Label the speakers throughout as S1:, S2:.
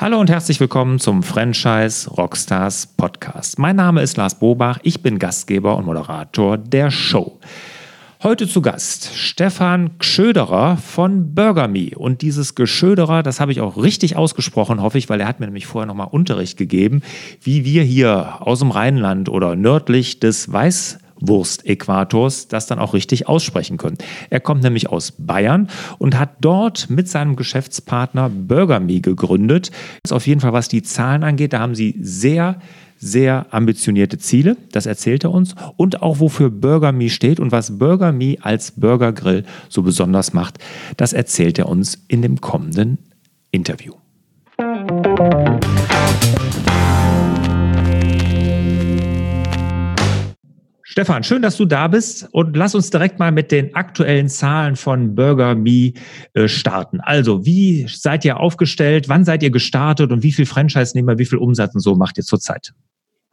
S1: Hallo und herzlich willkommen zum Franchise Rockstars Podcast. Mein Name ist Lars Bobach, ich bin Gastgeber und Moderator der Show. Heute zu Gast Stefan Gschöderer von BurgerMe. Und dieses Geschöderer, das habe ich auch richtig ausgesprochen, hoffe ich, weil er hat mir nämlich vorher nochmal Unterricht gegeben, wie wir hier aus dem Rheinland oder nördlich des Weiß Wurst-Äquators das dann auch richtig aussprechen können. Er kommt nämlich aus Bayern und hat dort mit seinem Geschäftspartner BurgerMe gegründet. Das ist auf jeden Fall, was die Zahlen angeht, da haben sie sehr sehr ambitionierte Ziele, das erzählt er uns, und auch wofür Burger Me steht und was Burger Me als Burger Grill so besonders macht, das erzählt er uns in dem kommenden Interview. Stefan, schön, dass du da bist und lass uns direkt mal mit den aktuellen Zahlen von Burger Me äh, starten. Also, wie seid ihr aufgestellt? Wann seid ihr gestartet und wie viel Franchise-Nehmer, wie viel Umsatz und so macht ihr zurzeit?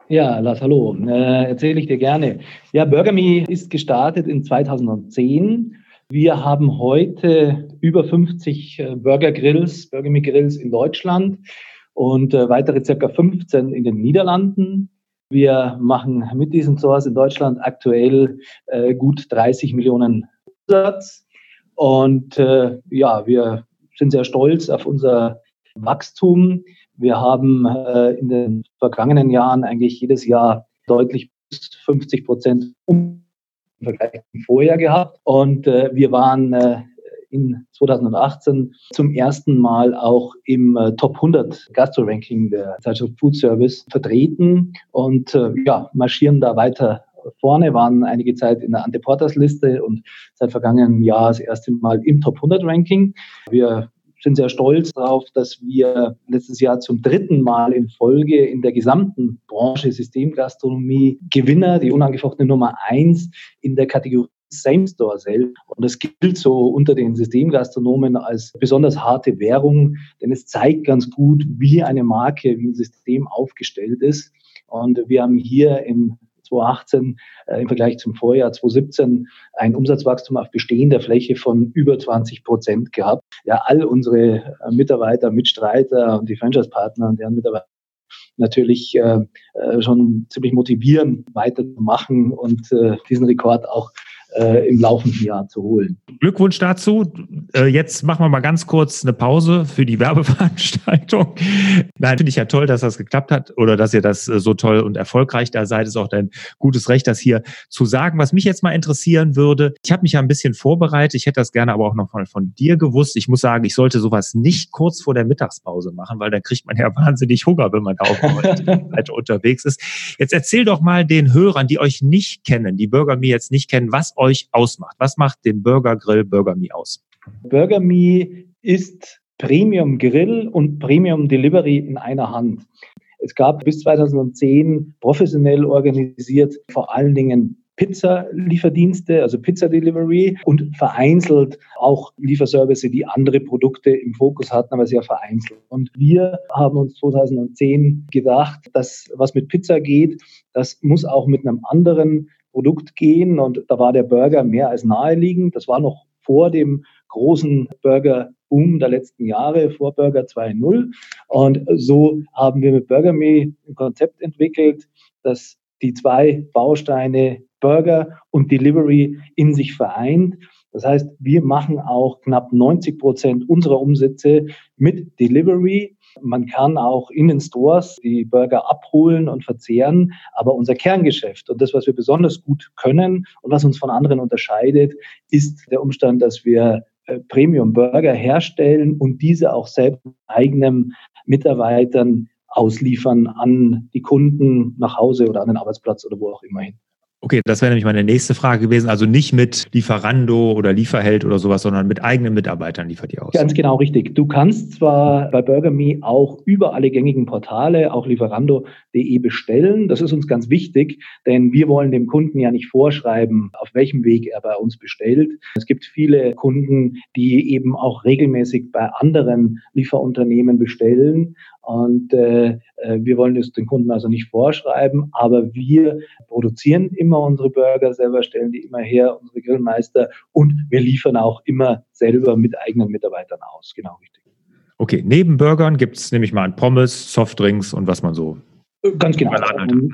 S2: Ja, Lars, hallo. Äh, Erzähle ich dir gerne. Ja, Burger Me ist gestartet in 2010. Wir haben heute über 50 äh, Burger Grills, Burger Me Grills in Deutschland und äh, weitere circa 15 in den Niederlanden. Wir machen mit diesen Stores in Deutschland aktuell äh, gut 30 Millionen Umsatz. Und äh, ja, wir sind sehr stolz auf unser Wachstum. Wir haben äh, in den vergangenen Jahren eigentlich jedes Jahr deutlich bis 50 Prozent im Vergleich zum Vorjahr gehabt. Und äh, wir waren äh, in 2018 zum ersten Mal auch im äh, Top 100 Gastro-Ranking der Zeitschrift Food Service vertreten und äh, ja, marschieren da weiter vorne, waren einige Zeit in der Anteporters-Liste und seit vergangenem Jahr das erste Mal im Top 100 Ranking. Wir sind sehr stolz darauf, dass wir letztes Jahr zum dritten Mal in Folge in der gesamten Branche Systemgastronomie Gewinner, die unangefochtene Nummer eins in der Kategorie Same-Store Sale. Und das gilt so unter den Systemgastronomen als besonders harte Währung, denn es zeigt ganz gut, wie eine Marke, wie ein System aufgestellt ist. Und wir haben hier im 2018 äh, im Vergleich zum Vorjahr 2017 ein Umsatzwachstum auf bestehender Fläche von über 20 Prozent gehabt. Ja, all unsere äh, Mitarbeiter, Mitstreiter und die Franchise-Partner und deren Mitarbeiter natürlich äh, äh, schon ziemlich motivieren, weiterzumachen und äh, diesen Rekord auch äh, im laufenden Jahr zu holen.
S1: Glückwunsch dazu. Äh, jetzt machen wir mal ganz kurz eine Pause für die Werbeveranstaltung. Nein, finde ich ja toll, dass das geklappt hat oder dass ihr das äh, so toll und erfolgreich da seid. Ist auch dein gutes Recht, das hier zu sagen. Was mich jetzt mal interessieren würde, ich habe mich ja ein bisschen vorbereitet. Ich hätte das gerne aber auch noch mal von dir gewusst. Ich muss sagen, ich sollte sowas nicht kurz vor der Mittagspause machen, weil dann kriegt man ja wahnsinnig Hunger, wenn man da auf unterwegs ist. Jetzt erzähl doch mal den Hörern, die euch nicht kennen, die Bürger mir jetzt nicht kennen, was euch ausmacht. Was macht den Burger Grill Burger Me aus?
S2: Burger Me ist Premium Grill und Premium Delivery in einer Hand. Es gab bis 2010 professionell organisiert vor allen Dingen Pizza-Lieferdienste, also Pizza-Delivery und vereinzelt auch Lieferservice, die andere Produkte im Fokus hatten, aber sehr vereinzelt. Und wir haben uns 2010 gedacht, dass was mit Pizza geht, das muss auch mit einem anderen Produkt gehen. Und da war der Burger mehr als naheliegend. Das war noch vor dem großen Burger-Boom der letzten Jahre, vor Burger 2.0. Und so haben wir mit BurgerMe ein Konzept entwickelt, das die zwei Bausteine Burger und Delivery in sich vereint. Das heißt, wir machen auch knapp 90 Prozent unserer Umsätze mit Delivery man kann auch in den Stores die Burger abholen und verzehren, aber unser Kerngeschäft und das, was wir besonders gut können und was uns von anderen unterscheidet, ist der Umstand, dass wir äh, Premium Burger herstellen und diese auch selbst eigenen Mitarbeitern ausliefern an die Kunden nach Hause oder an den Arbeitsplatz oder wo auch immer hin.
S1: Okay, das wäre nämlich meine nächste Frage gewesen. Also nicht mit Lieferando oder Lieferheld oder sowas, sondern mit eigenen Mitarbeitern liefert ihr aus.
S2: Ganz genau richtig. Du kannst zwar bei BurgerMe auch über alle gängigen Portale, auch lieferando.de bestellen. Das ist uns ganz wichtig, denn wir wollen dem Kunden ja nicht vorschreiben, auf welchem Weg er bei uns bestellt. Es gibt viele Kunden, die eben auch regelmäßig bei anderen Lieferunternehmen bestellen und äh, äh, wir wollen es den Kunden also nicht vorschreiben, aber wir produzieren immer unsere Burger selber, stellen die immer her, unsere Grillmeister und wir liefern auch immer selber mit eigenen Mitarbeitern aus. Genau richtig.
S1: Okay, neben Burgern gibt es nämlich mal ein Pommes, Softdrinks und was man so
S2: Ganz genau.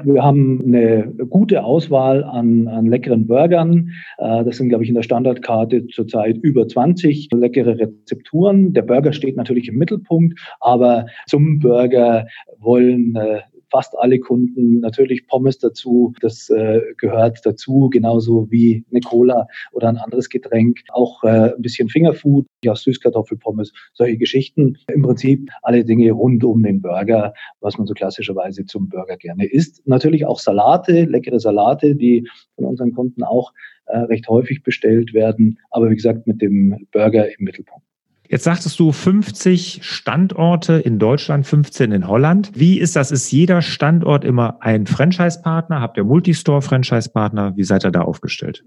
S2: Wir haben eine gute Auswahl an, an leckeren Burgern. Äh, das sind, glaube ich, in der Standardkarte zurzeit über 20 leckere Rezepturen. Der Burger steht natürlich im Mittelpunkt, aber zum Burger wollen äh, fast alle Kunden natürlich Pommes dazu. Das äh, gehört dazu, genauso wie eine Cola oder ein anderes Getränk. Auch äh, ein bisschen Fingerfood, ja, Süßkartoffelpommes, solche Geschichten. Im Prinzip alle Dinge rund um den Burger, was man so klassischerweise zum Burger gerne isst. Natürlich auch Salate, leckere Salate, die von unseren Kunden auch äh, recht häufig bestellt werden. Aber wie gesagt, mit dem Burger im Mittelpunkt.
S1: Jetzt sagtest du 50 Standorte in Deutschland, 15 in Holland. Wie ist das? Ist jeder Standort immer ein Franchise-Partner? Habt ihr Multistore-Franchise-Partner? Wie seid ihr da aufgestellt?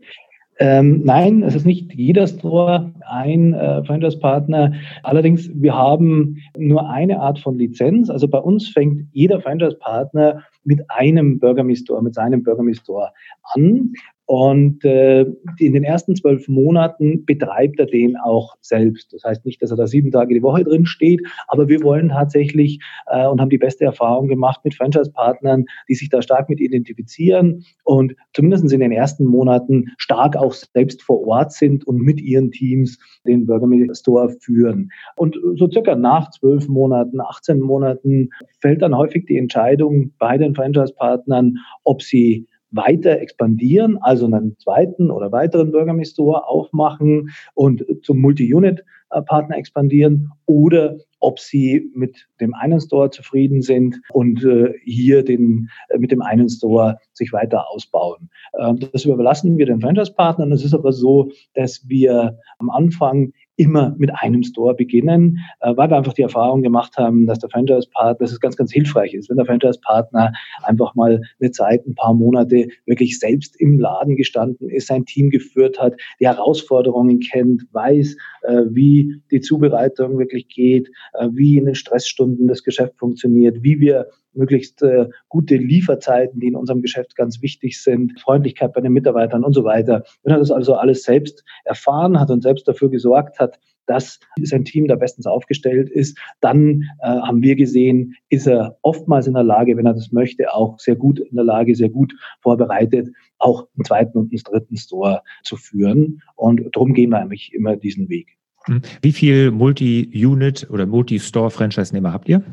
S2: Ähm, nein, es ist nicht jeder Store ein äh, Franchise-Partner. Allerdings, wir haben nur eine Art von Lizenz. Also bei uns fängt jeder Franchise-Partner mit einem Burger Me Store, mit seinem Burger Me Store an. Und äh, in den ersten zwölf Monaten betreibt er den auch selbst. Das heißt nicht, dass er da sieben Tage die Woche drin steht, aber wir wollen tatsächlich äh, und haben die beste Erfahrung gemacht mit Franchise-Partnern, die sich da stark mit identifizieren und zumindest in den ersten Monaten stark auch selbst vor Ort sind und mit ihren Teams den Burger Store führen. Und so circa nach zwölf Monaten, 18 Monaten fällt dann häufig die Entscheidung bei den Franchise-Partnern, ob sie weiter expandieren, also einen zweiten oder weiteren Burger Store aufmachen und zum Multi-Unit-Partner expandieren oder ob sie mit dem einen Store zufrieden sind und äh, hier den, äh, mit dem einen Store sich weiter ausbauen. Ähm, das überlassen wir den Franchise-Partnern. Es ist aber so, dass wir am Anfang immer mit einem Store beginnen, äh, weil wir einfach die Erfahrung gemacht haben, dass der Franchise-Partner, dass es ganz, ganz hilfreich ist, wenn der Franchise-Partner einfach mal eine Zeit, ein paar Monate wirklich selbst im Laden gestanden ist, sein Team geführt hat, die Herausforderungen kennt, weiß, äh, wie die Zubereitung wirklich geht, äh, wie in den Stressstunden das Geschäft funktioniert, wie wir möglichst äh, gute Lieferzeiten, die in unserem Geschäft ganz wichtig sind, Freundlichkeit bei den Mitarbeitern und so weiter. Wenn er das also alles selbst erfahren hat und selbst dafür gesorgt hat, dass sein Team da bestens aufgestellt ist, dann äh, haben wir gesehen, ist er oftmals in der Lage, wenn er das möchte, auch sehr gut in der Lage, sehr gut vorbereitet, auch einen zweiten und einen dritten Store zu führen. Und darum gehen wir eigentlich immer diesen Weg.
S1: Hm. Wie viel Multi-Unit oder Multi-Store-Franchise-Nehmer habt ihr?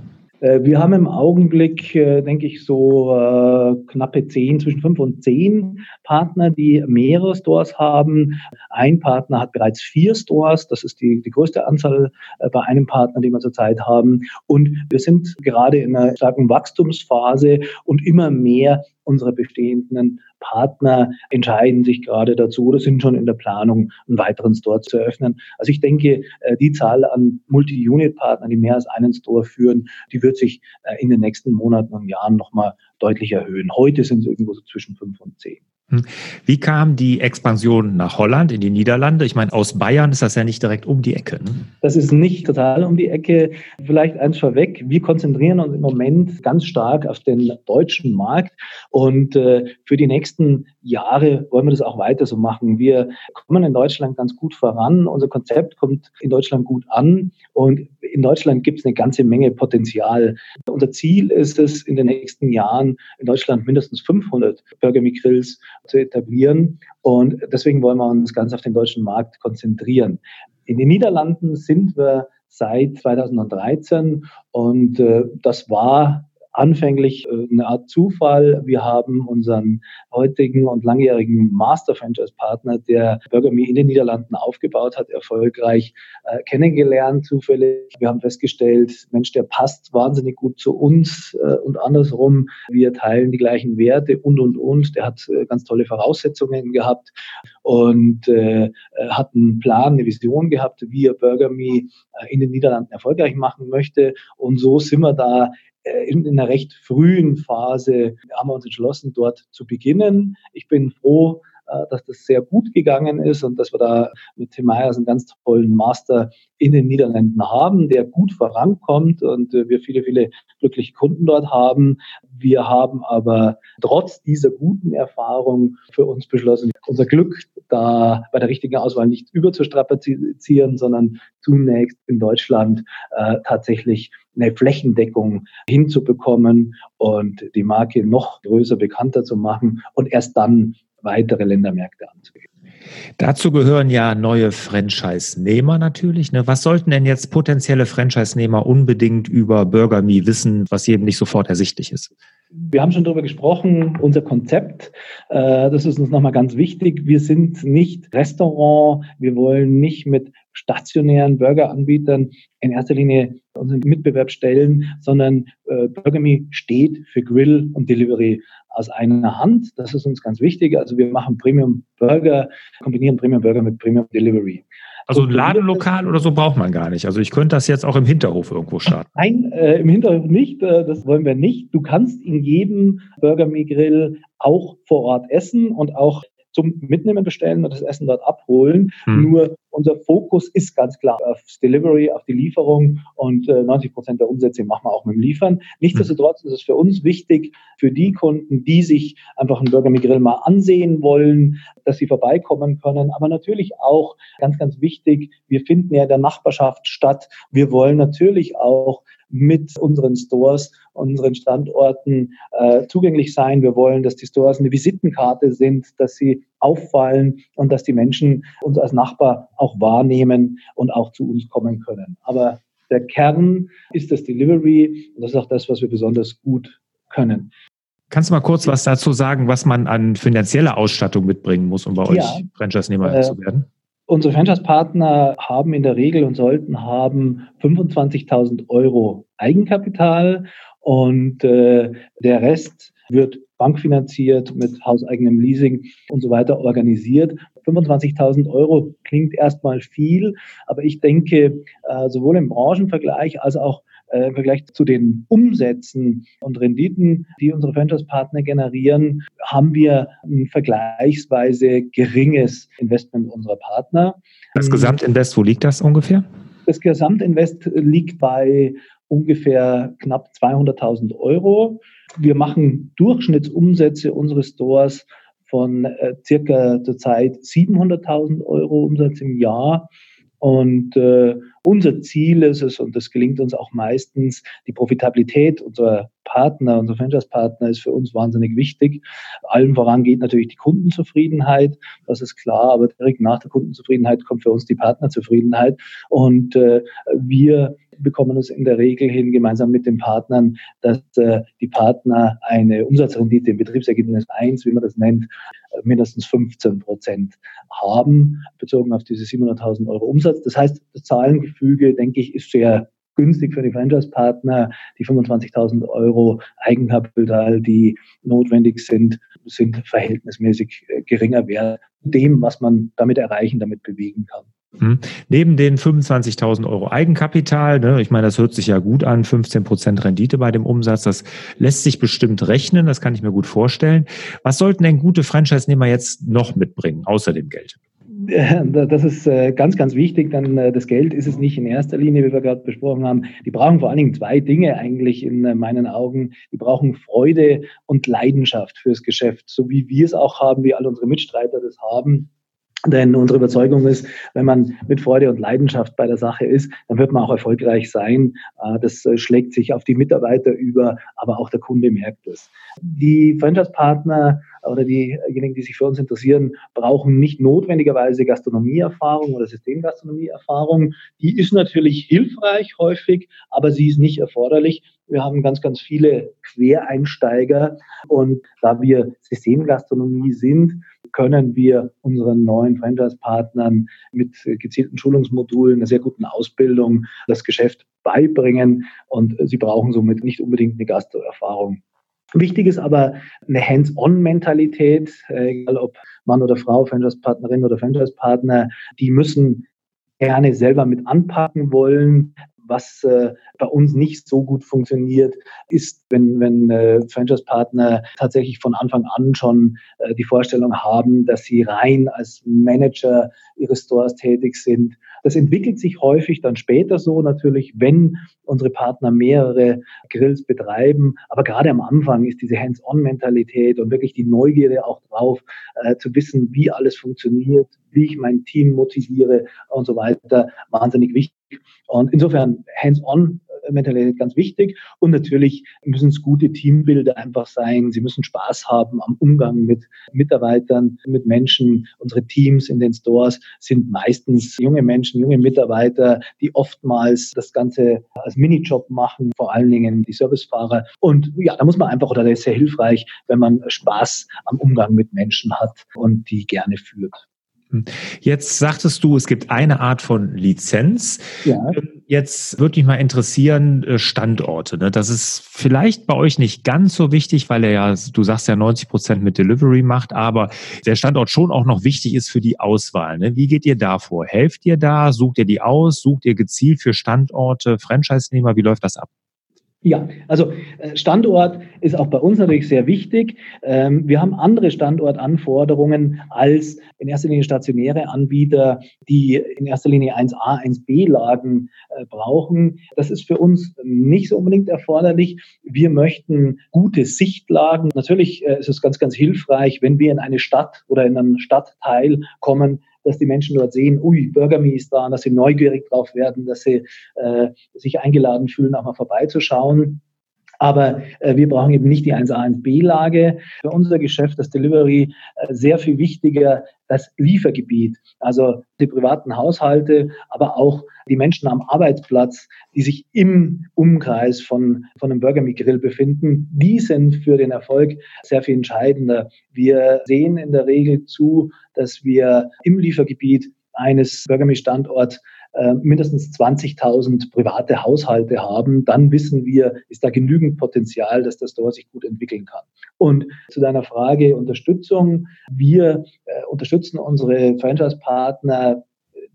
S2: Äh, wir haben im Augenblick, äh, denke ich, so äh, knappe zehn, zwischen fünf und zehn Partner, die mehrere Stores haben. Ein Partner hat bereits vier Stores. Das ist die, die größte Anzahl bei einem Partner, die wir zurzeit haben. Und wir sind gerade in einer starken Wachstumsphase und immer mehr unsere bestehenden Partner entscheiden sich gerade dazu oder sind schon in der Planung, einen weiteren Store zu eröffnen. Also ich denke, äh, die Zahl an Multi-Unit-Partnern, die mehr als einen Store führen, die wird sich äh, in den nächsten Monaten und Jahren nochmal deutlich erhöhen. Heute sind es irgendwo so zwischen fünf und zehn.
S1: Hm. Wie kam die Expansion nach Holland, in die Niederlande? Ich meine, aus Bayern ist das ja nicht direkt um die Ecke. Ne?
S2: Das ist nicht total um die Ecke. Vielleicht eins vorweg. Wir konzentrieren uns im Moment ganz stark auf den deutschen Markt und äh, für die nächsten Jahre wollen wir das auch weiter so machen. Wir kommen in Deutschland ganz gut voran. Unser Konzept kommt in Deutschland gut an und in Deutschland gibt es eine ganze Menge Potenzial. Unser Ziel ist es, in den nächsten Jahren in Deutschland mindestens 500 Burger Me Grills zu etablieren. Und deswegen wollen wir uns ganz auf den deutschen Markt konzentrieren. In den Niederlanden sind wir seit 2013 und äh, das war anfänglich äh, eine Art Zufall. Wir haben unseren heutigen und langjährigen Master-Franchise-Partner, der Burger Me in den Niederlanden aufgebaut hat, erfolgreich äh, kennengelernt, zufällig. Wir haben festgestellt, Mensch, der passt wahnsinnig gut zu uns äh, und andersrum. Wir teilen die gleichen Werte und, und, und. Der hat äh, ganz tolle Voraussetzungen gehabt und äh, hat einen Plan, eine Vision gehabt, wie er Burger Me äh, in den Niederlanden erfolgreich machen möchte. Und so sind wir da äh, in, in einer recht frühen Phase haben wir uns entschlossen, dort zu beginnen. Ich bin froh, äh, dass das sehr gut gegangen ist und dass wir da mit Tim Meyers einen ganz tollen Master in den Niederlanden haben, der gut vorankommt und wir viele, viele glückliche Kunden dort haben. Wir haben aber trotz dieser guten Erfahrung für uns beschlossen, unser Glück da bei der richtigen Auswahl nicht überzustrapazieren, sondern zunächst in Deutschland äh, tatsächlich eine Flächendeckung hinzubekommen und die Marke noch größer bekannter zu machen und erst dann weitere Ländermärkte anzugehen.
S1: Dazu gehören ja neue Franchise-Nehmer natürlich. Ne? Was sollten denn jetzt potenzielle Franchise-Nehmer unbedingt über Burger Me wissen, was jedem nicht sofort ersichtlich ist?
S2: Wir haben schon darüber gesprochen, unser Konzept, äh, das ist uns nochmal ganz wichtig. Wir sind nicht Restaurant, wir wollen nicht mit stationären Burgeranbietern in erster Linie unseren Mitbewerb stellen, sondern äh, BurgerMe steht für Grill und Delivery aus einer Hand. Das ist uns ganz wichtig. Also wir machen Premium Burger, kombinieren Premium Burger mit Premium Delivery.
S1: Also ein Ladenlokal oder so braucht man gar nicht. Also ich könnte das jetzt auch im Hinterhof irgendwo starten.
S2: Nein, äh, im Hinterhof nicht. Äh, das wollen wir nicht. Du kannst in jedem Burger Me Grill auch vor Ort essen und auch zum Mitnehmen bestellen und das Essen dort abholen. Hm. Nur unser Fokus ist ganz klar aufs Delivery, auf die Lieferung und äh, 90 Prozent der Umsätze machen wir auch mit dem Liefern. Nichtsdestotrotz ist es für uns wichtig, für die Kunden, die sich einfach einen Burger Grill mal ansehen wollen, dass sie vorbeikommen können. Aber natürlich auch ganz, ganz wichtig, wir finden ja in der Nachbarschaft statt. Wir wollen natürlich auch mit unseren Stores, unseren Standorten äh, zugänglich sein. Wir wollen, dass die Stores eine Visitenkarte sind, dass sie auffallen und dass die Menschen uns als Nachbar auch wahrnehmen und auch zu uns kommen können. Aber der Kern ist das Delivery und das ist auch das, was wir besonders gut können.
S1: Kannst du mal kurz was dazu sagen, was man an finanzieller Ausstattung mitbringen muss, um bei ja, euch Franchise-Nehmer äh, zu werden?
S2: Unsere Franchise-Partner haben in der Regel und sollten haben 25.000 Euro Eigenkapital und äh, der Rest wird bankfinanziert mit hauseigenem Leasing und so weiter organisiert. 25.000 Euro klingt erstmal viel, aber ich denke, äh, sowohl im Branchenvergleich als auch äh, im Vergleich zu den Umsätzen und Renditen, die unsere Franchise-Partner generieren, haben wir ein vergleichsweise geringes Investment unserer Partner.
S1: Das Gesamtinvest, wo liegt das ungefähr?
S2: Das Gesamtinvest liegt bei ungefähr knapp 200.000 Euro. Wir machen Durchschnittsumsätze unseres Stores von äh, circa zurzeit 700.000 Euro Umsatz im Jahr. Und äh, unser Ziel ist es, und das gelingt uns auch meistens, die Profitabilität unserer Partner, unserer Franchise-Partner ist für uns wahnsinnig wichtig. Allen voran geht natürlich die Kundenzufriedenheit, das ist klar, aber direkt nach der Kundenzufriedenheit kommt für uns die Partnerzufriedenheit. Und äh, wir bekommen es in der Regel hin, gemeinsam mit den Partnern, dass äh, die Partner eine Umsatzrendite im Betriebsergebnis 1, wie man das nennt, mindestens 15 Prozent haben, bezogen auf diese 700.000 Euro Umsatz. Das heißt, das Zahlengefüge, denke ich, ist sehr günstig für die Franchise-Partner. Die 25.000 Euro Eigenkapital, die notwendig sind, sind verhältnismäßig äh, geringer Wert dem, was man damit erreichen, damit bewegen kann.
S1: Hm. Neben den 25.000 Euro Eigenkapital, ne, ich meine, das hört sich ja gut an, 15 Prozent Rendite bei dem Umsatz, das lässt sich bestimmt rechnen, das kann ich mir gut vorstellen. Was sollten denn gute Franchise-Nehmer jetzt noch mitbringen, außer dem Geld?
S2: Das ist äh, ganz, ganz wichtig, denn äh, das Geld ist es nicht in erster Linie, wie wir gerade besprochen haben. Die brauchen vor allen Dingen zwei Dinge eigentlich in äh, meinen Augen. Die brauchen Freude und Leidenschaft fürs Geschäft, so wie wir es auch haben, wie alle unsere Mitstreiter das haben. Denn unsere Überzeugung ist, wenn man mit Freude und Leidenschaft bei der Sache ist, dann wird man auch erfolgreich sein. Äh, das äh, schlägt sich auf die Mitarbeiter über, aber auch der Kunde merkt es. Die Franchise-Partner oder diejenigen, die sich für uns interessieren, brauchen nicht notwendigerweise Gastronomieerfahrung oder Systemgastronomieerfahrung. Die ist natürlich hilfreich häufig, aber sie ist nicht erforderlich. Wir haben ganz, ganz viele Quereinsteiger und da wir Systemgastronomie sind, können wir unseren neuen Franchise-Partnern mit gezielten Schulungsmodulen, einer sehr guten Ausbildung das Geschäft beibringen und sie brauchen somit nicht unbedingt eine Gastroerfahrung. Wichtig ist aber eine Hands-on-Mentalität, egal ob Mann oder Frau, Franchise-Partnerin oder Franchise-Partner, die müssen gerne selber mit anpacken wollen, was äh, bei uns nicht so gut funktioniert, ist, wenn, wenn äh, Franchise-Partner tatsächlich von Anfang an schon äh, die Vorstellung haben, dass sie rein als Manager ihres Stores tätig sind. Das entwickelt sich häufig dann später so natürlich, wenn unsere Partner mehrere Grills betreiben. Aber gerade am Anfang ist diese Hands-on-Mentalität und wirklich die Neugierde auch drauf, äh, zu wissen, wie alles funktioniert, wie ich mein Team motiviere und so weiter, wahnsinnig wichtig. Und insofern hands-on Mentalität ganz wichtig. Und natürlich müssen es gute Teambilder einfach sein. Sie müssen Spaß haben am Umgang mit Mitarbeitern, mit Menschen. Unsere Teams in den Stores sind meistens junge Menschen, junge Mitarbeiter, die oftmals das Ganze als Minijob machen, vor allen Dingen die Servicefahrer. Und ja, da muss man einfach, oder das ist sehr hilfreich, wenn man Spaß am Umgang mit Menschen hat und die gerne führt.
S1: Jetzt sagtest du, es gibt eine Art von Lizenz. Ja. Ähm, jetzt würde mich mal interessieren, äh, Standorte. Ne? Das ist vielleicht bei euch nicht ganz so wichtig, weil er ja, du sagst ja 90 Prozent mit Delivery macht, aber der Standort schon auch noch wichtig ist für die Auswahl. Ne? Wie geht ihr da vor? Helft ihr da? Sucht ihr die aus? Sucht ihr gezielt für Standorte Franchise-Nehmer? Wie läuft das ab?
S2: Ja, also äh, Standort ist auch bei uns natürlich sehr wichtig. Ähm, wir haben andere Standortanforderungen als in erster Linie stationäre Anbieter, die in erster Linie 1a, 1b-Lagen äh, brauchen. Das ist für uns nicht so unbedingt erforderlich. Wir möchten gute Sichtlagen. Natürlich äh, ist es ganz, ganz hilfreich, wenn wir in eine Stadt oder in einen Stadtteil kommen, dass die Menschen dort sehen, ui, Burger Me ist da, dass sie neugierig drauf werden, dass sie äh, sich eingeladen fühlen, auch mal vorbeizuschauen. Aber äh, wir brauchen eben nicht die 1A, 1B-Lage. Für unser Geschäft, das Delivery, äh, sehr viel wichtiger das Liefergebiet. Also die privaten Haushalte, aber auch die Menschen am Arbeitsplatz, die sich im Umkreis von, von einem Burger Meat Grill befinden, die sind für den Erfolg sehr viel entscheidender. Wir sehen in der Regel zu, dass wir im Liefergebiet eines Burger Meat Standorts äh, mindestens 20.000 private Haushalte haben, dann wissen wir, ist da genügend Potenzial, dass der Store sich gut entwickeln kann. Und zu deiner Frage Unterstützung. Wir äh, unterstützen unsere Franchise-Partner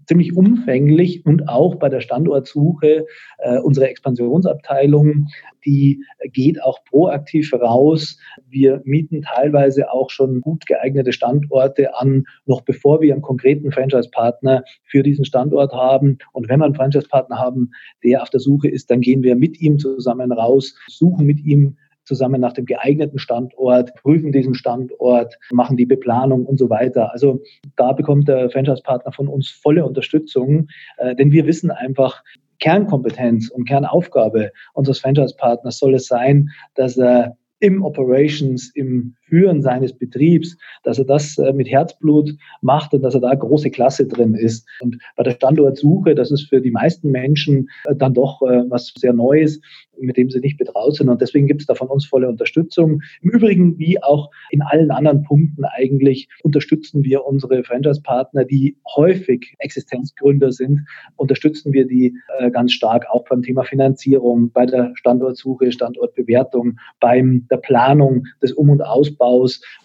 S2: ziemlich umfänglich und auch bei der Standortsuche äh, unsere Expansionsabteilung, die geht auch proaktiv raus. Wir mieten teilweise auch schon gut geeignete Standorte an, noch bevor wir einen konkreten Franchise-Partner für diesen Standort haben. Und wenn wir einen Franchise-Partner haben, der auf der Suche ist, dann gehen wir mit ihm zusammen raus, suchen mit ihm zusammen nach dem geeigneten Standort, prüfen diesen Standort, machen die Beplanung und so weiter. Also da bekommt der Franchise-Partner von uns volle Unterstützung, äh, denn wir wissen einfach, Kernkompetenz und Kernaufgabe unseres Franchise-Partners soll es sein, dass er im Operations, im Führen seines Betriebs, dass er das äh, mit Herzblut macht und dass er da große Klasse drin ist. Und bei der Standortsuche, das ist für die meisten Menschen äh, dann doch was sehr Neues, mit dem sie nicht betraut sind. Und deswegen gibt es da von uns volle Unterstützung. Im Übrigen, wie auch in allen anderen Punkten eigentlich, unterstützen wir unsere Franchise-Partner, die häufig Existenzgründer sind, unterstützen wir die äh, ganz stark auch beim Thema Finanzierung, bei der Standortsuche, Standortbewertung, beim der Planung des Um- und Ausbaus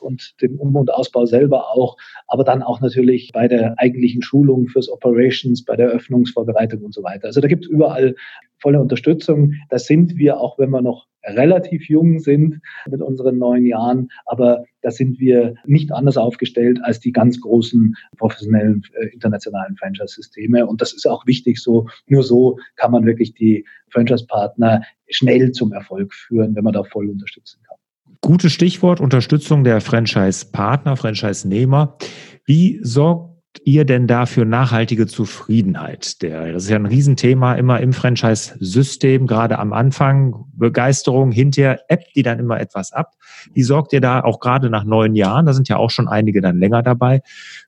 S2: und dem Um- und Ausbau selber auch, aber dann auch natürlich bei der eigentlichen Schulung fürs Operations, bei der Öffnungsvorbereitung und so weiter. Also da gibt es überall volle Unterstützung. Das sind wir, auch wenn wir noch relativ jung sind mit unseren neun Jahren, aber da sind wir nicht anders aufgestellt als die ganz großen professionellen äh, internationalen Franchise-Systeme. Und das ist auch wichtig so. Nur so kann man wirklich die Franchise-Partner schnell zum Erfolg führen, wenn man da voll unterstützen kann.
S1: Gutes Stichwort, Unterstützung der Franchise-Partner, Franchise-Nehmer. Wie sorgt ihr denn da für nachhaltige Zufriedenheit? Der, das ist ja ein Riesenthema immer im Franchise-System, gerade am Anfang. Begeisterung, hinterher ebbt die dann immer etwas ab. Wie sorgt ihr da auch gerade nach neun Jahren, da sind ja auch schon einige dann länger dabei,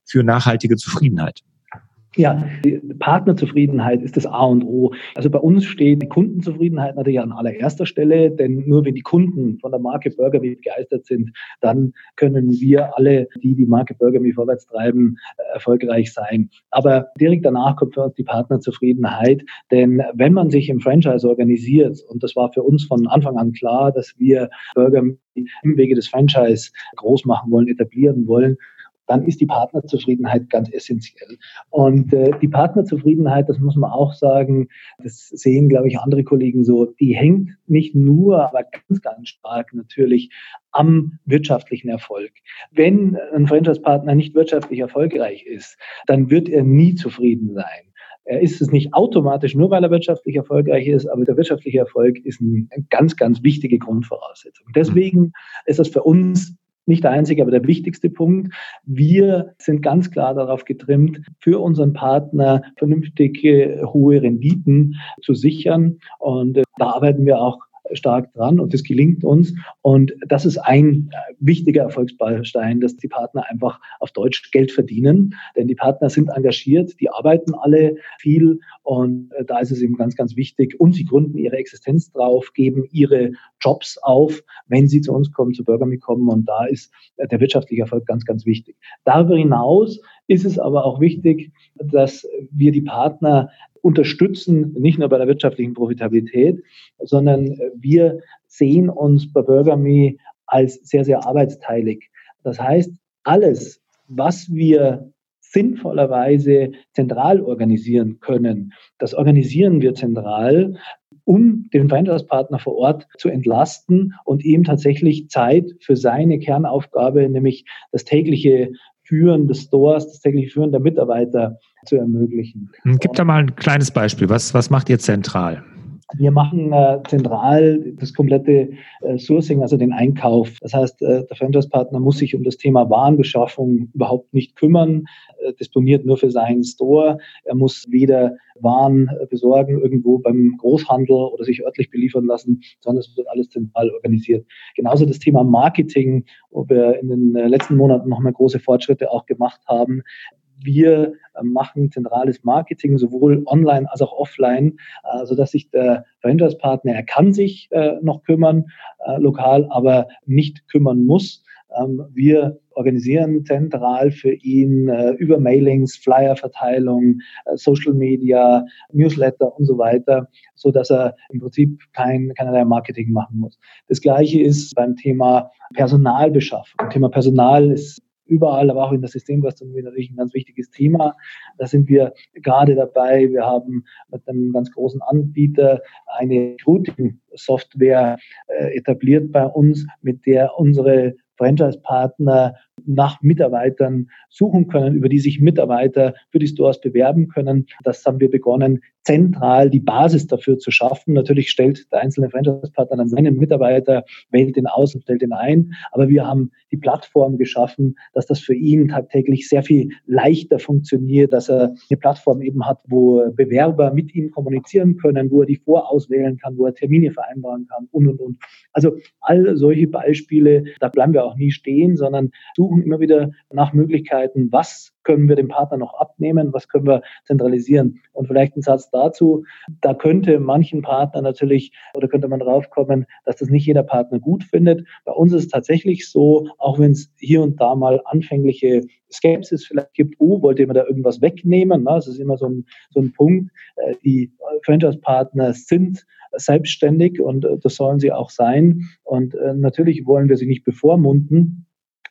S1: für nachhaltige Zufriedenheit?
S2: Ja, die Partnerzufriedenheit ist das A und O. Also bei uns steht die Kundenzufriedenheit natürlich an allererster Stelle, denn nur wenn die Kunden von der Marke Burger Me begeistert sind, dann können wir alle, die die Marke Burger Me vorwärts treiben, erfolgreich sein. Aber direkt danach kommt für uns die Partnerzufriedenheit, denn wenn man sich im Franchise organisiert, und das war für uns von Anfang an klar, dass wir Burger Me im Wege des Franchise groß machen wollen, etablieren wollen, dann ist die Partnerzufriedenheit ganz essentiell. Und äh, die Partnerzufriedenheit, das muss man auch sagen, das sehen, glaube ich, andere Kollegen so, die hängt nicht nur, aber ganz, ganz stark natürlich am wirtschaftlichen Erfolg. Wenn ein Franchise-Partner nicht wirtschaftlich erfolgreich ist, dann wird er nie zufrieden sein. Er ist es nicht automatisch nur, weil er wirtschaftlich erfolgreich ist, aber der wirtschaftliche Erfolg ist eine ganz, ganz wichtige Grundvoraussetzung. Deswegen ist das für uns nicht der einzige, aber der wichtigste Punkt. Wir sind ganz klar darauf getrimmt, für unseren Partner vernünftige hohe Renditen zu sichern. Und äh, da arbeiten wir auch stark dran und das gelingt uns. Und das ist ein äh, wichtiger Erfolgsbaustein, dass die Partner einfach auf Deutsch Geld verdienen. Denn die Partner sind engagiert, die arbeiten alle viel und äh, da ist es eben ganz, ganz wichtig. Und sie gründen ihre Existenz drauf, geben ihre Jobs auf, wenn sie zu uns kommen, zu Burgerme kommen. Und da ist äh, der wirtschaftliche Erfolg ganz, ganz wichtig. Darüber hinaus ist es aber auch wichtig, dass wir die Partner unterstützen, nicht nur bei der wirtschaftlichen Profitabilität, sondern wir sehen uns bei BurgerMe als sehr, sehr arbeitsteilig. Das heißt, alles, was wir sinnvollerweise zentral organisieren können, das organisieren wir zentral, um den Franchise-Partner vor Ort zu entlasten und ihm tatsächlich Zeit für seine Kernaufgabe, nämlich das tägliche Führen des Stores, das tägliche Führen der Mitarbeiter zu ermöglichen.
S1: Gib da mal ein kleines Beispiel. Was, was macht ihr zentral?
S2: Wir machen äh, zentral das komplette äh, Sourcing, also den Einkauf. Das heißt, äh, der Franchise-Partner muss sich um das Thema Warenbeschaffung überhaupt nicht kümmern, äh, disponiert nur für seinen Store. Er muss weder Waren äh, besorgen irgendwo beim Großhandel oder sich örtlich beliefern lassen, sondern es wird alles zentral organisiert. Genauso das Thema Marketing, wo wir in den äh, letzten Monaten nochmal große Fortschritte auch gemacht haben. Wir äh, machen zentrales Marketing, sowohl online als auch offline, äh, sodass sich der Franchise-Partner, er kann sich äh, noch kümmern, lokal, aber nicht kümmern muss. Ähm, wir organisieren zentral für ihn über Mailings, Flyer-Verteilung, Social Media, Newsletter und so weiter, so dass er im Prinzip kein, keinerlei Marketing machen muss. Das Gleiche ist beim Thema Personalbeschaffung. Thema Personal ist überall, aber auch in der Systemgastronomie natürlich ein ganz wichtiges Thema. Da sind wir gerade dabei. Wir haben mit einem ganz großen Anbieter eine Recruiting-Software äh, etabliert bei uns, mit der unsere Franchise-Partner nach Mitarbeitern suchen können, über die sich Mitarbeiter für die Stores bewerben können. Das haben wir begonnen, zentral die Basis dafür zu schaffen. Natürlich stellt der einzelne Franchise-Partner dann seinen Mitarbeiter, wählt ihn aus und stellt ihn ein. Aber wir haben die Plattform geschaffen, dass das für ihn tagtäglich sehr viel leichter funktioniert, dass er eine Plattform eben hat, wo Bewerber mit ihm kommunizieren können, wo er die vorauswählen kann, wo er Termine vereinbaren kann und, und, und. Also all solche Beispiele, da bleiben wir auch nie stehen, sondern suchen immer wieder nach Möglichkeiten, was können wir dem Partner noch abnehmen, was können wir zentralisieren. Und vielleicht ein Satz dazu, da könnte manchen Partner natürlich oder könnte man draufkommen, dass das nicht jeder Partner gut findet. Bei uns ist es tatsächlich so, auch wenn es hier und da mal anfängliche Skepsis vielleicht gibt, oh, wollt ihr mir da irgendwas wegnehmen? Das ist immer so ein, so ein Punkt. Äh, die Franchise-Partner sind selbstständig und äh, das sollen sie auch sein. Und äh, natürlich wollen wir sie nicht bevormunden.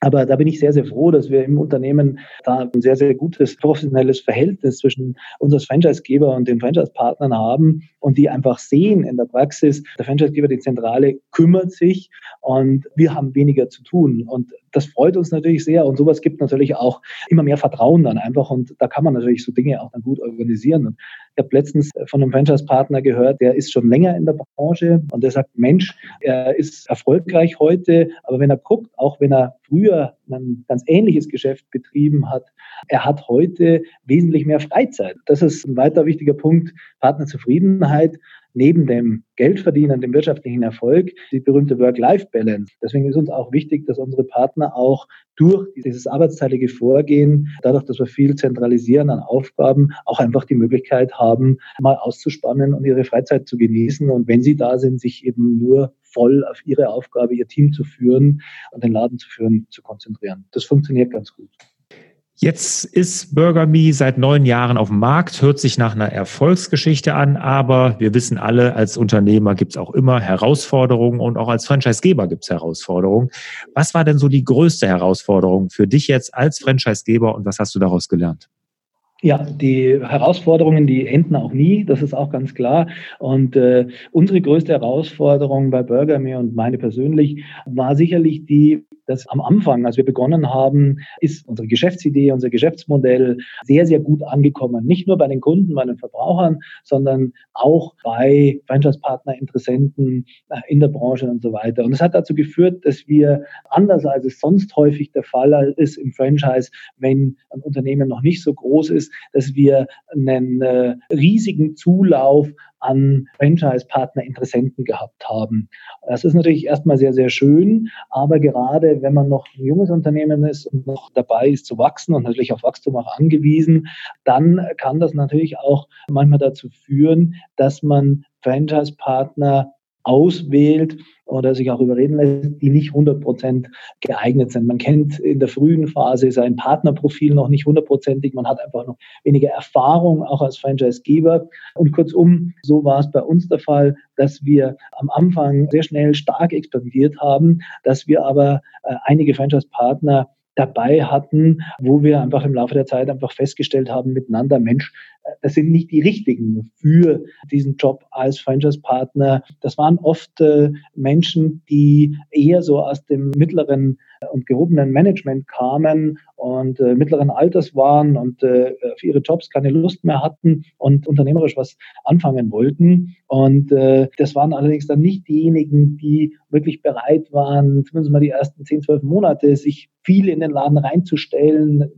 S2: Aber da bin ich sehr, sehr froh, dass wir im Unternehmen da ein sehr, sehr gutes professionelles Verhältnis zwischen uns als Franchisegeber und den Franchise-Partnern haben und die einfach sehen in der Praxis, der Franchisegeber, die Zentrale, kümmert sich und wir haben weniger zu tun. Und das freut uns natürlich sehr und sowas gibt natürlich auch immer mehr Vertrauen dann einfach und da kann man natürlich so Dinge auch dann gut organisieren. Und ich habe letztens von einem Franchise-Partner gehört, der ist schon länger in der Branche und der sagt, Mensch, er ist erfolgreich heute, aber wenn er guckt, auch wenn er früher ein ganz ähnliches Geschäft betrieben hat, er hat heute wesentlich mehr Freizeit. Das ist ein weiter wichtiger Punkt, Partnerzufriedenheit neben dem Geldverdienen, dem wirtschaftlichen Erfolg, die berühmte Work-Life-Balance. Deswegen ist uns auch wichtig, dass unsere Partner auch durch dieses arbeitsteilige Vorgehen, dadurch, dass wir viel zentralisieren an Aufgaben, auch einfach die Möglichkeit haben, mal auszuspannen und ihre Freizeit zu genießen. Und wenn sie da sind, sich eben nur voll auf ihre Aufgabe, ihr Team zu führen und den Laden zu führen, zu konzentrieren. Das funktioniert ganz gut.
S1: Jetzt ist Burger Me seit neun Jahren auf dem Markt, hört sich nach einer Erfolgsgeschichte an, aber wir wissen alle, als Unternehmer gibt es auch immer Herausforderungen und auch als Franchisegeber gibt es Herausforderungen. Was war denn so die größte Herausforderung für dich jetzt als Franchisegeber und was hast du daraus gelernt?
S2: Ja, die Herausforderungen, die enden auch nie, das ist auch ganz klar. Und äh, unsere größte Herausforderung bei Burger Me und meine persönlich war sicherlich die, dass am Anfang, als wir begonnen haben, ist unsere Geschäftsidee, unser Geschäftsmodell sehr, sehr gut angekommen. Nicht nur bei den Kunden, bei den Verbrauchern, sondern auch bei Franchise-Partner, Interessenten äh, in der Branche und so weiter. Und es hat dazu geführt, dass wir, anders als es sonst häufig der Fall ist im Franchise, wenn ein Unternehmen noch nicht so groß ist, dass wir einen äh, riesigen Zulauf an Franchise-Partner, Interessenten gehabt haben. Das ist natürlich erstmal sehr, sehr schön, aber gerade wenn man noch ein junges Unternehmen ist und noch dabei ist zu wachsen und natürlich auf Wachstum auch angewiesen, dann kann das natürlich auch manchmal dazu führen, dass man Franchise-Partner auswählt oder sich auch überreden lässt, die nicht 100 Prozent geeignet sind. Man kennt in der frühen Phase sein Partnerprofil noch nicht hundertprozentig. Man hat einfach noch weniger Erfahrung, auch als Franchisegeber. Und kurzum, so war es bei uns der Fall, dass wir am Anfang sehr schnell stark expandiert haben, dass wir aber äh, einige Franchise-Partner dabei hatten, wo wir einfach im Laufe der Zeit einfach festgestellt haben miteinander, Mensch, das sind nicht die richtigen für diesen Job als Franchise-Partner. Das waren oft äh, Menschen, die eher so aus dem mittleren und gehobenen Management kamen und äh, mittleren Alters waren und äh, für ihre Jobs keine Lust mehr hatten und unternehmerisch was anfangen wollten. Und äh, das waren allerdings dann nicht diejenigen, die wirklich bereit waren, zumindest mal die ersten 10, 12 Monate, sich viel in den Laden reinzustellen,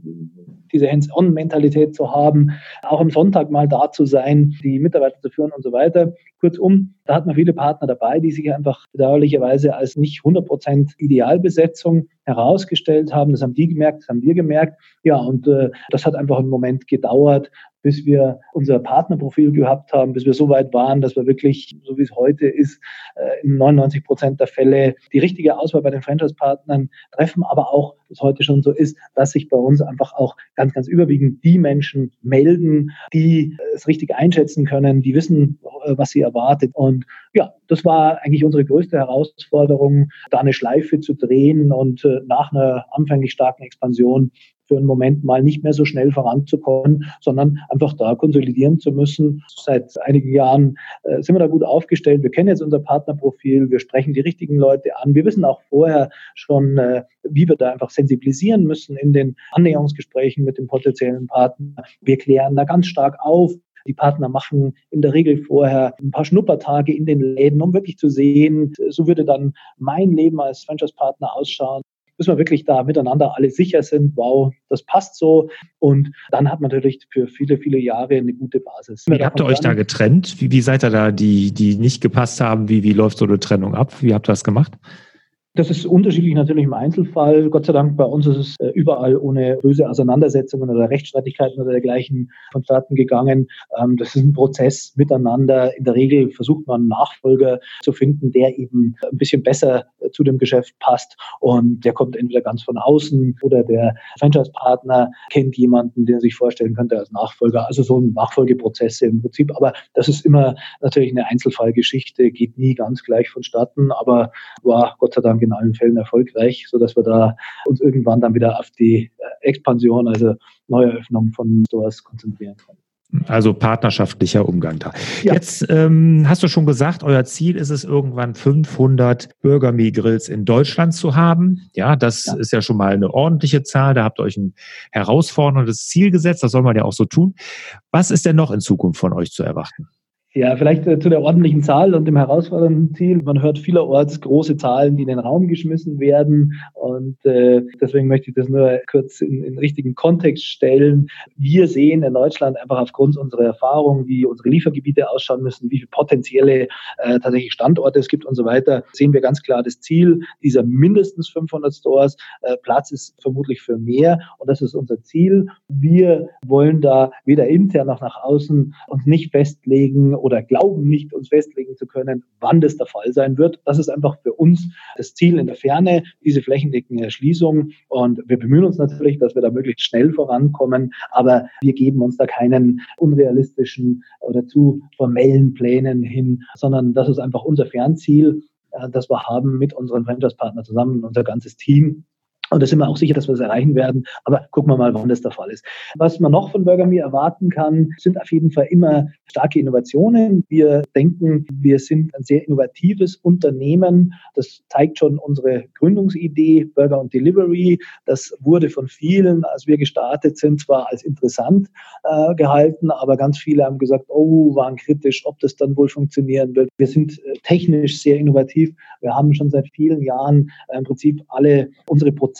S2: diese Hands-on-Mentalität zu haben, auch am Sonntag mal da zu sein, die Mitarbeiter zu führen und so weiter. Kurzum, da hat man viele Partner dabei, die sich einfach bedauerlicherweise als nicht 100% Idealbesetzung herausgestellt haben. Das haben die gemerkt, das haben wir gemerkt. Ja, und äh, das hat einfach einen Moment gedauert, bis wir unser Partnerprofil gehabt haben, bis wir so weit waren, dass wir wirklich, so wie es heute ist, äh, in 99 Prozent der Fälle die richtige Auswahl bei den Franchise-Partnern treffen, aber auch, das heute schon so ist, dass sich bei uns einfach auch ganz, ganz überwiegend die Menschen melden, die es richtig einschätzen können, die wissen, äh, was sie erwartet. Und ja, das war eigentlich unsere größte Herausforderung, da eine Schleife zu drehen und äh, nach einer anfänglich starken Expansion für einen Moment mal nicht mehr so schnell voranzukommen, sondern einfach da konsolidieren zu müssen. Seit einigen Jahren äh, sind wir da gut aufgestellt. Wir kennen jetzt unser Partnerprofil, wir sprechen die richtigen Leute an. Wir wissen auch vorher schon, äh, wie wir da einfach sensibilisieren müssen in den Annäherungsgesprächen mit dem potenziellen Partner. Wir klären da ganz stark auf, die Partner machen in der Regel vorher ein paar Schnuppertage in den Läden, um wirklich zu sehen, so würde dann mein Leben als Franchise-Partner ausschauen bis wir wirklich da miteinander alle sicher sind, wow, das passt so. Und dann hat man natürlich für viele, viele Jahre eine gute Basis.
S1: Wie habt ihr euch da getrennt? Wie, wie seid ihr da, die, die nicht gepasst haben? Wie, wie läuft so eine Trennung ab? Wie habt ihr das gemacht?
S2: Das ist unterschiedlich natürlich im Einzelfall. Gott sei Dank bei uns ist es äh, überall ohne böse Auseinandersetzungen oder Rechtsstreitigkeiten oder dergleichen vonstatten gegangen. Ähm, das ist ein Prozess miteinander. In der Regel versucht man einen Nachfolger zu finden, der eben ein bisschen besser äh, zu dem Geschäft passt. Und der kommt entweder ganz von außen oder der Franchise-Partner kennt jemanden, den er sich vorstellen könnte als Nachfolger. Also so ein Nachfolgeprozess im Prinzip. Aber das ist immer natürlich eine Einzelfallgeschichte, geht nie ganz gleich vonstatten, aber war Gott sei Dank in allen Fällen erfolgreich, sodass wir da uns irgendwann dann wieder auf die äh, Expansion, also Neueröffnung von Stores konzentrieren können.
S1: Also partnerschaftlicher Umgang da. Ja. Jetzt ähm, hast du schon gesagt, euer Ziel ist es irgendwann 500 Burger Me Grills in Deutschland zu haben. Ja, das ja. ist ja schon mal eine ordentliche Zahl. Da habt ihr euch ein herausforderndes Ziel gesetzt. Das soll man ja auch so tun. Was ist denn noch in Zukunft von euch zu erwarten?
S2: Ja, vielleicht äh, zu der ordentlichen Zahl und dem herausfordernden Ziel. Man hört vielerorts große Zahlen, die in den Raum geschmissen werden. Und äh, deswegen möchte ich das nur kurz in, in richtigen Kontext stellen. Wir sehen in Deutschland einfach aufgrund unserer Erfahrung, wie unsere Liefergebiete ausschauen müssen, wie viele potenzielle äh, tatsächlich Standorte es gibt und so weiter, sehen wir ganz klar das Ziel dieser mindestens 500 Stores. Äh, Platz ist vermutlich für mehr und das ist unser Ziel. Wir wollen da weder intern noch nach außen uns nicht festlegen oder glauben nicht, uns festlegen zu können, wann das der Fall sein wird. Das ist einfach für uns das Ziel in der Ferne, diese flächendeckende Erschließung. Und wir bemühen uns natürlich, dass wir da möglichst schnell vorankommen, aber wir geben uns da keinen unrealistischen oder zu formellen Plänen hin, sondern das ist einfach unser Fernziel, äh, das wir haben mit unseren Franchise-Partnern zusammen, unser ganzes Team. Und da sind wir auch sicher, dass wir das erreichen werden. Aber gucken wir mal, wann das der Fall ist. Was man noch von Burger erwarten kann, sind auf jeden Fall immer starke Innovationen. Wir denken, wir sind ein sehr innovatives Unternehmen. Das zeigt schon unsere Gründungsidee, Burger und Delivery. Das wurde von vielen, als wir gestartet sind, zwar als interessant äh, gehalten, aber ganz viele haben gesagt, oh, waren kritisch, ob das dann wohl funktionieren wird. Wir sind äh, technisch sehr innovativ. Wir haben schon seit vielen Jahren äh, im Prinzip alle unsere Prozesse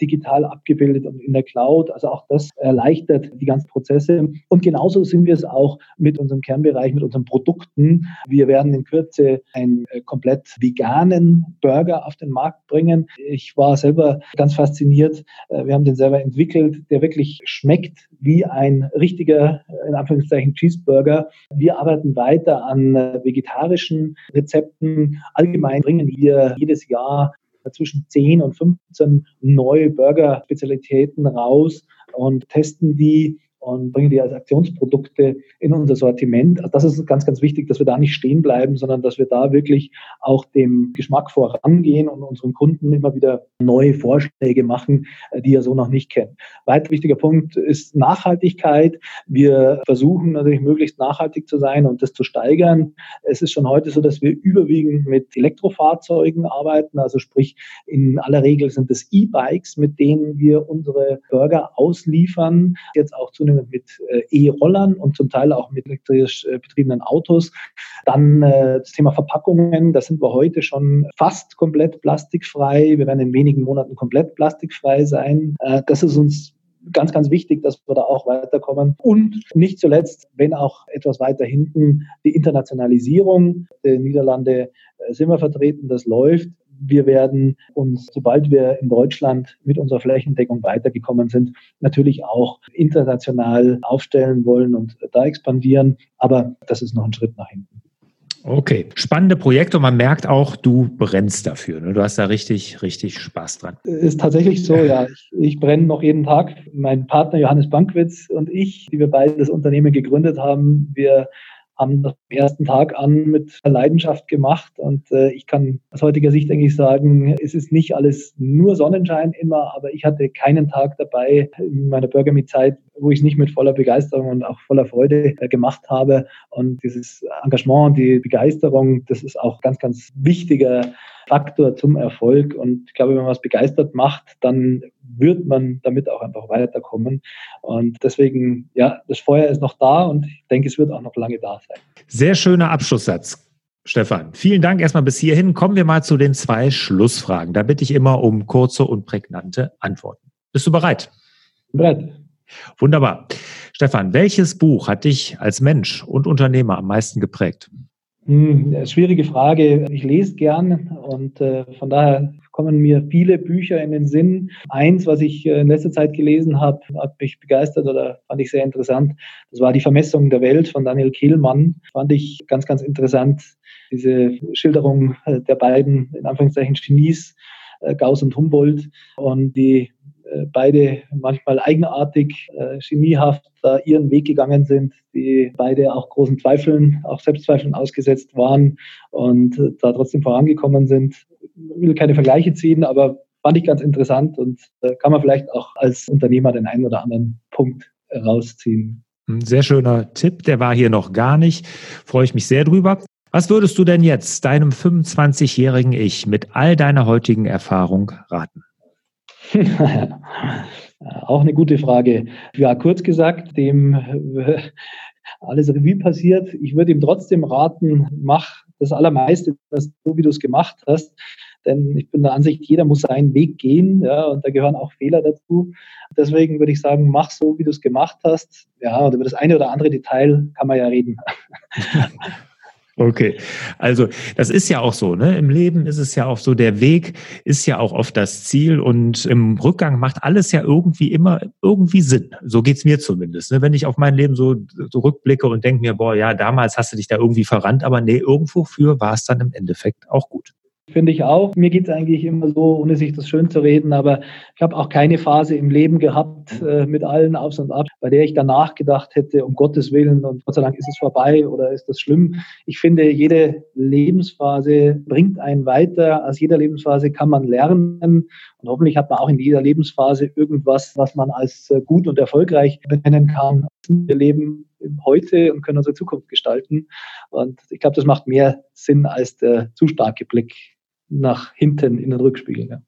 S2: digital abgebildet und in der Cloud. Also auch das erleichtert die ganzen Prozesse. Und genauso sind wir es auch mit mit unserem Kernbereich, mit unseren Produkten. Wir werden in Kürze einen äh, komplett veganen Burger auf den Markt bringen. Ich war selber ganz fasziniert. Äh, wir haben den selber entwickelt, der wirklich schmeckt wie ein richtiger, äh, in Anführungszeichen, Cheeseburger. Wir arbeiten weiter an vegetarischen Rezepten. Allgemein bringen wir jedes Jahr zwischen 10 und 15 neue Burger-Spezialitäten raus und testen die und bringen die als Aktionsprodukte in unser Sortiment. Also das ist ganz, ganz wichtig, dass wir da nicht stehen bleiben, sondern dass wir da wirklich auch dem Geschmack vorangehen und unseren Kunden immer wieder neue Vorschläge machen, äh, die er so noch nicht kennt. Weiter wichtiger Punkt ist Nachhaltigkeit. Wir versuchen natürlich möglichst nachhaltig zu sein und das zu steigern. Es ist schon heute so, dass wir überwiegend mit Elektrofahrzeugen arbeiten, also sprich in aller Regel sind es E-Bikes, mit denen wir unsere Burger ausliefern. Jetzt auch zunehmend zunehmend mit äh, E-Rollern und zum Teil auch mit elektrisch äh, betriebenen Autos. Dann äh, das Thema Verpackungen, da sind wir heute schon fast komplett plastikfrei. Wir werden in wenigen Monaten komplett plastikfrei sein. das ist uns ganz, ganz wichtig, dass wir da auch weiterkommen. Und nicht zuletzt, wenn auch etwas weiter hinten, die Internationalisierung der Niederlande sind wir vertreten, das läuft wir werden uns, sobald wir in Deutschland mit unserer Flächendeckung weitergekommen sind, natürlich auch international aufstellen wollen und da expandieren. Aber das ist noch ein Schritt nach hinten.
S1: Okay, spannende Projekte und man merkt auch, du brennst dafür. Ne? Du hast da richtig, richtig Spaß dran.
S2: Ist tatsächlich so, ja. Ich, ich brenne noch jeden Tag. Mein Partner Johannes Bankwitz und ich, die wir beide das Unternehmen gegründet haben, wir haben das am ersten Tag an mit Leidenschaft gemacht. Und äh, ich kann aus heutiger Sicht eigentlich sagen, es ist nicht alles nur Sonnenschein immer, aber ich hatte keinen Tag dabei in meiner Burger Zeit, wo ich nicht mit voller Begeisterung und auch voller Freude äh, gemacht habe. Und dieses Engagement, die Begeisterung, das ist auch ganz, ganz wichtiger Faktor zum Erfolg. Und ich glaube, wenn man was begeistert macht, dann wird man damit auch einfach weiterkommen. Und deswegen, ja, das Feuer ist noch da und ich denke, es wird auch noch lange da sein.
S1: Sehr schöner Abschlusssatz. Stefan, vielen Dank erstmal bis hierhin. Kommen wir mal zu den zwei Schlussfragen. Da bitte ich immer um kurze und prägnante Antworten. Bist du bereit?
S2: Bereit.
S1: Wunderbar. Stefan, welches Buch hat dich als Mensch und Unternehmer am meisten geprägt?
S2: Hm, schwierige Frage. Ich lese gern und äh, von daher kommen mir viele Bücher in den Sinn. Eins, was ich äh, in letzter Zeit gelesen habe, hat mich begeistert oder fand ich sehr interessant. Das war die Vermessung der Welt von Daniel Kehlmann. Fand ich ganz, ganz interessant. Diese Schilderung äh, der beiden, in Anführungszeichen, Genies, Gauss und Humboldt und die beide manchmal eigenartig, äh, geniehaft da ihren Weg gegangen sind, die beide auch großen Zweifeln, auch Selbstzweifeln ausgesetzt waren und äh, da trotzdem vorangekommen sind. Ich will keine Vergleiche ziehen, aber fand ich ganz interessant und äh, kann man vielleicht auch als Unternehmer den einen oder anderen Punkt rausziehen.
S1: Ein sehr schöner Tipp, der war hier noch gar nicht. Freue ich mich sehr drüber. Was würdest du denn jetzt deinem 25-jährigen Ich mit all deiner heutigen Erfahrung raten?
S2: Auch eine gute Frage. Ja, kurz gesagt, dem äh, alles Revue passiert. Ich würde ihm trotzdem raten, mach das Allermeiste, so wie du es gemacht hast. Denn ich bin der Ansicht, jeder muss seinen Weg gehen, ja, und da gehören auch Fehler dazu. Deswegen würde ich sagen, mach so, wie du es gemacht hast. Ja, und über das eine oder andere Detail kann man ja reden.
S1: Okay, also das ist ja auch so, ne? Im Leben ist es ja auch so, der Weg ist ja auch oft das Ziel und im Rückgang macht alles ja irgendwie immer irgendwie Sinn. So geht's mir zumindest. Ne? Wenn ich auf mein Leben so, so rückblicke und denke mir, boah, ja, damals hast du dich da irgendwie verrannt, aber nee, irgendwo für war es dann im Endeffekt auch gut.
S2: Finde ich auch. Mir geht es eigentlich immer so, ohne sich das schön zu reden, aber ich habe auch keine Phase im Leben gehabt äh, mit allen Aufs und Abs, bei der ich danach gedacht hätte, um Gottes Willen und Gott sei Dank ist es vorbei oder ist das schlimm. Ich finde, jede Lebensphase bringt einen weiter. Aus jeder Lebensphase kann man lernen und hoffentlich hat man auch in jeder Lebensphase irgendwas, was man als äh, gut und erfolgreich benennen kann. Wir leben Heute und können unsere Zukunft gestalten. Und ich glaube, das macht mehr Sinn als der zu starke Blick nach hinten in den Rückspiegel. Ja.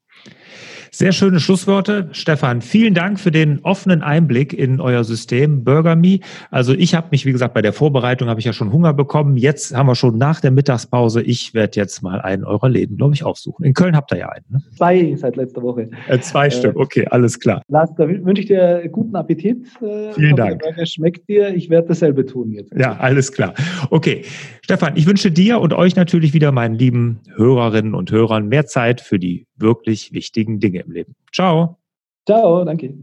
S1: Sehr schöne Schlussworte. Stefan, vielen Dank für den offenen Einblick in euer System BurgerMe. Also ich habe mich, wie gesagt, bei der Vorbereitung habe ich ja schon Hunger bekommen. Jetzt haben wir schon nach der Mittagspause. Ich werde jetzt mal einen eurer Läden, glaube ich, aufsuchen. In Köln habt ihr ja einen. Ne?
S2: Zwei seit letzter Woche.
S1: Äh, zwei äh, Stück, okay, alles klar.
S2: Lars, da wünsche ich dir guten Appetit.
S1: Äh, vielen Dank.
S2: Der schmeckt dir. Ich werde dasselbe tun jetzt.
S1: Ja, alles klar. Okay, Stefan, ich wünsche dir und euch natürlich wieder, meinen lieben Hörerinnen und Hörern, mehr Zeit für die wirklich wichtigen Dinge im Leben. Ciao.
S2: Ciao, danke.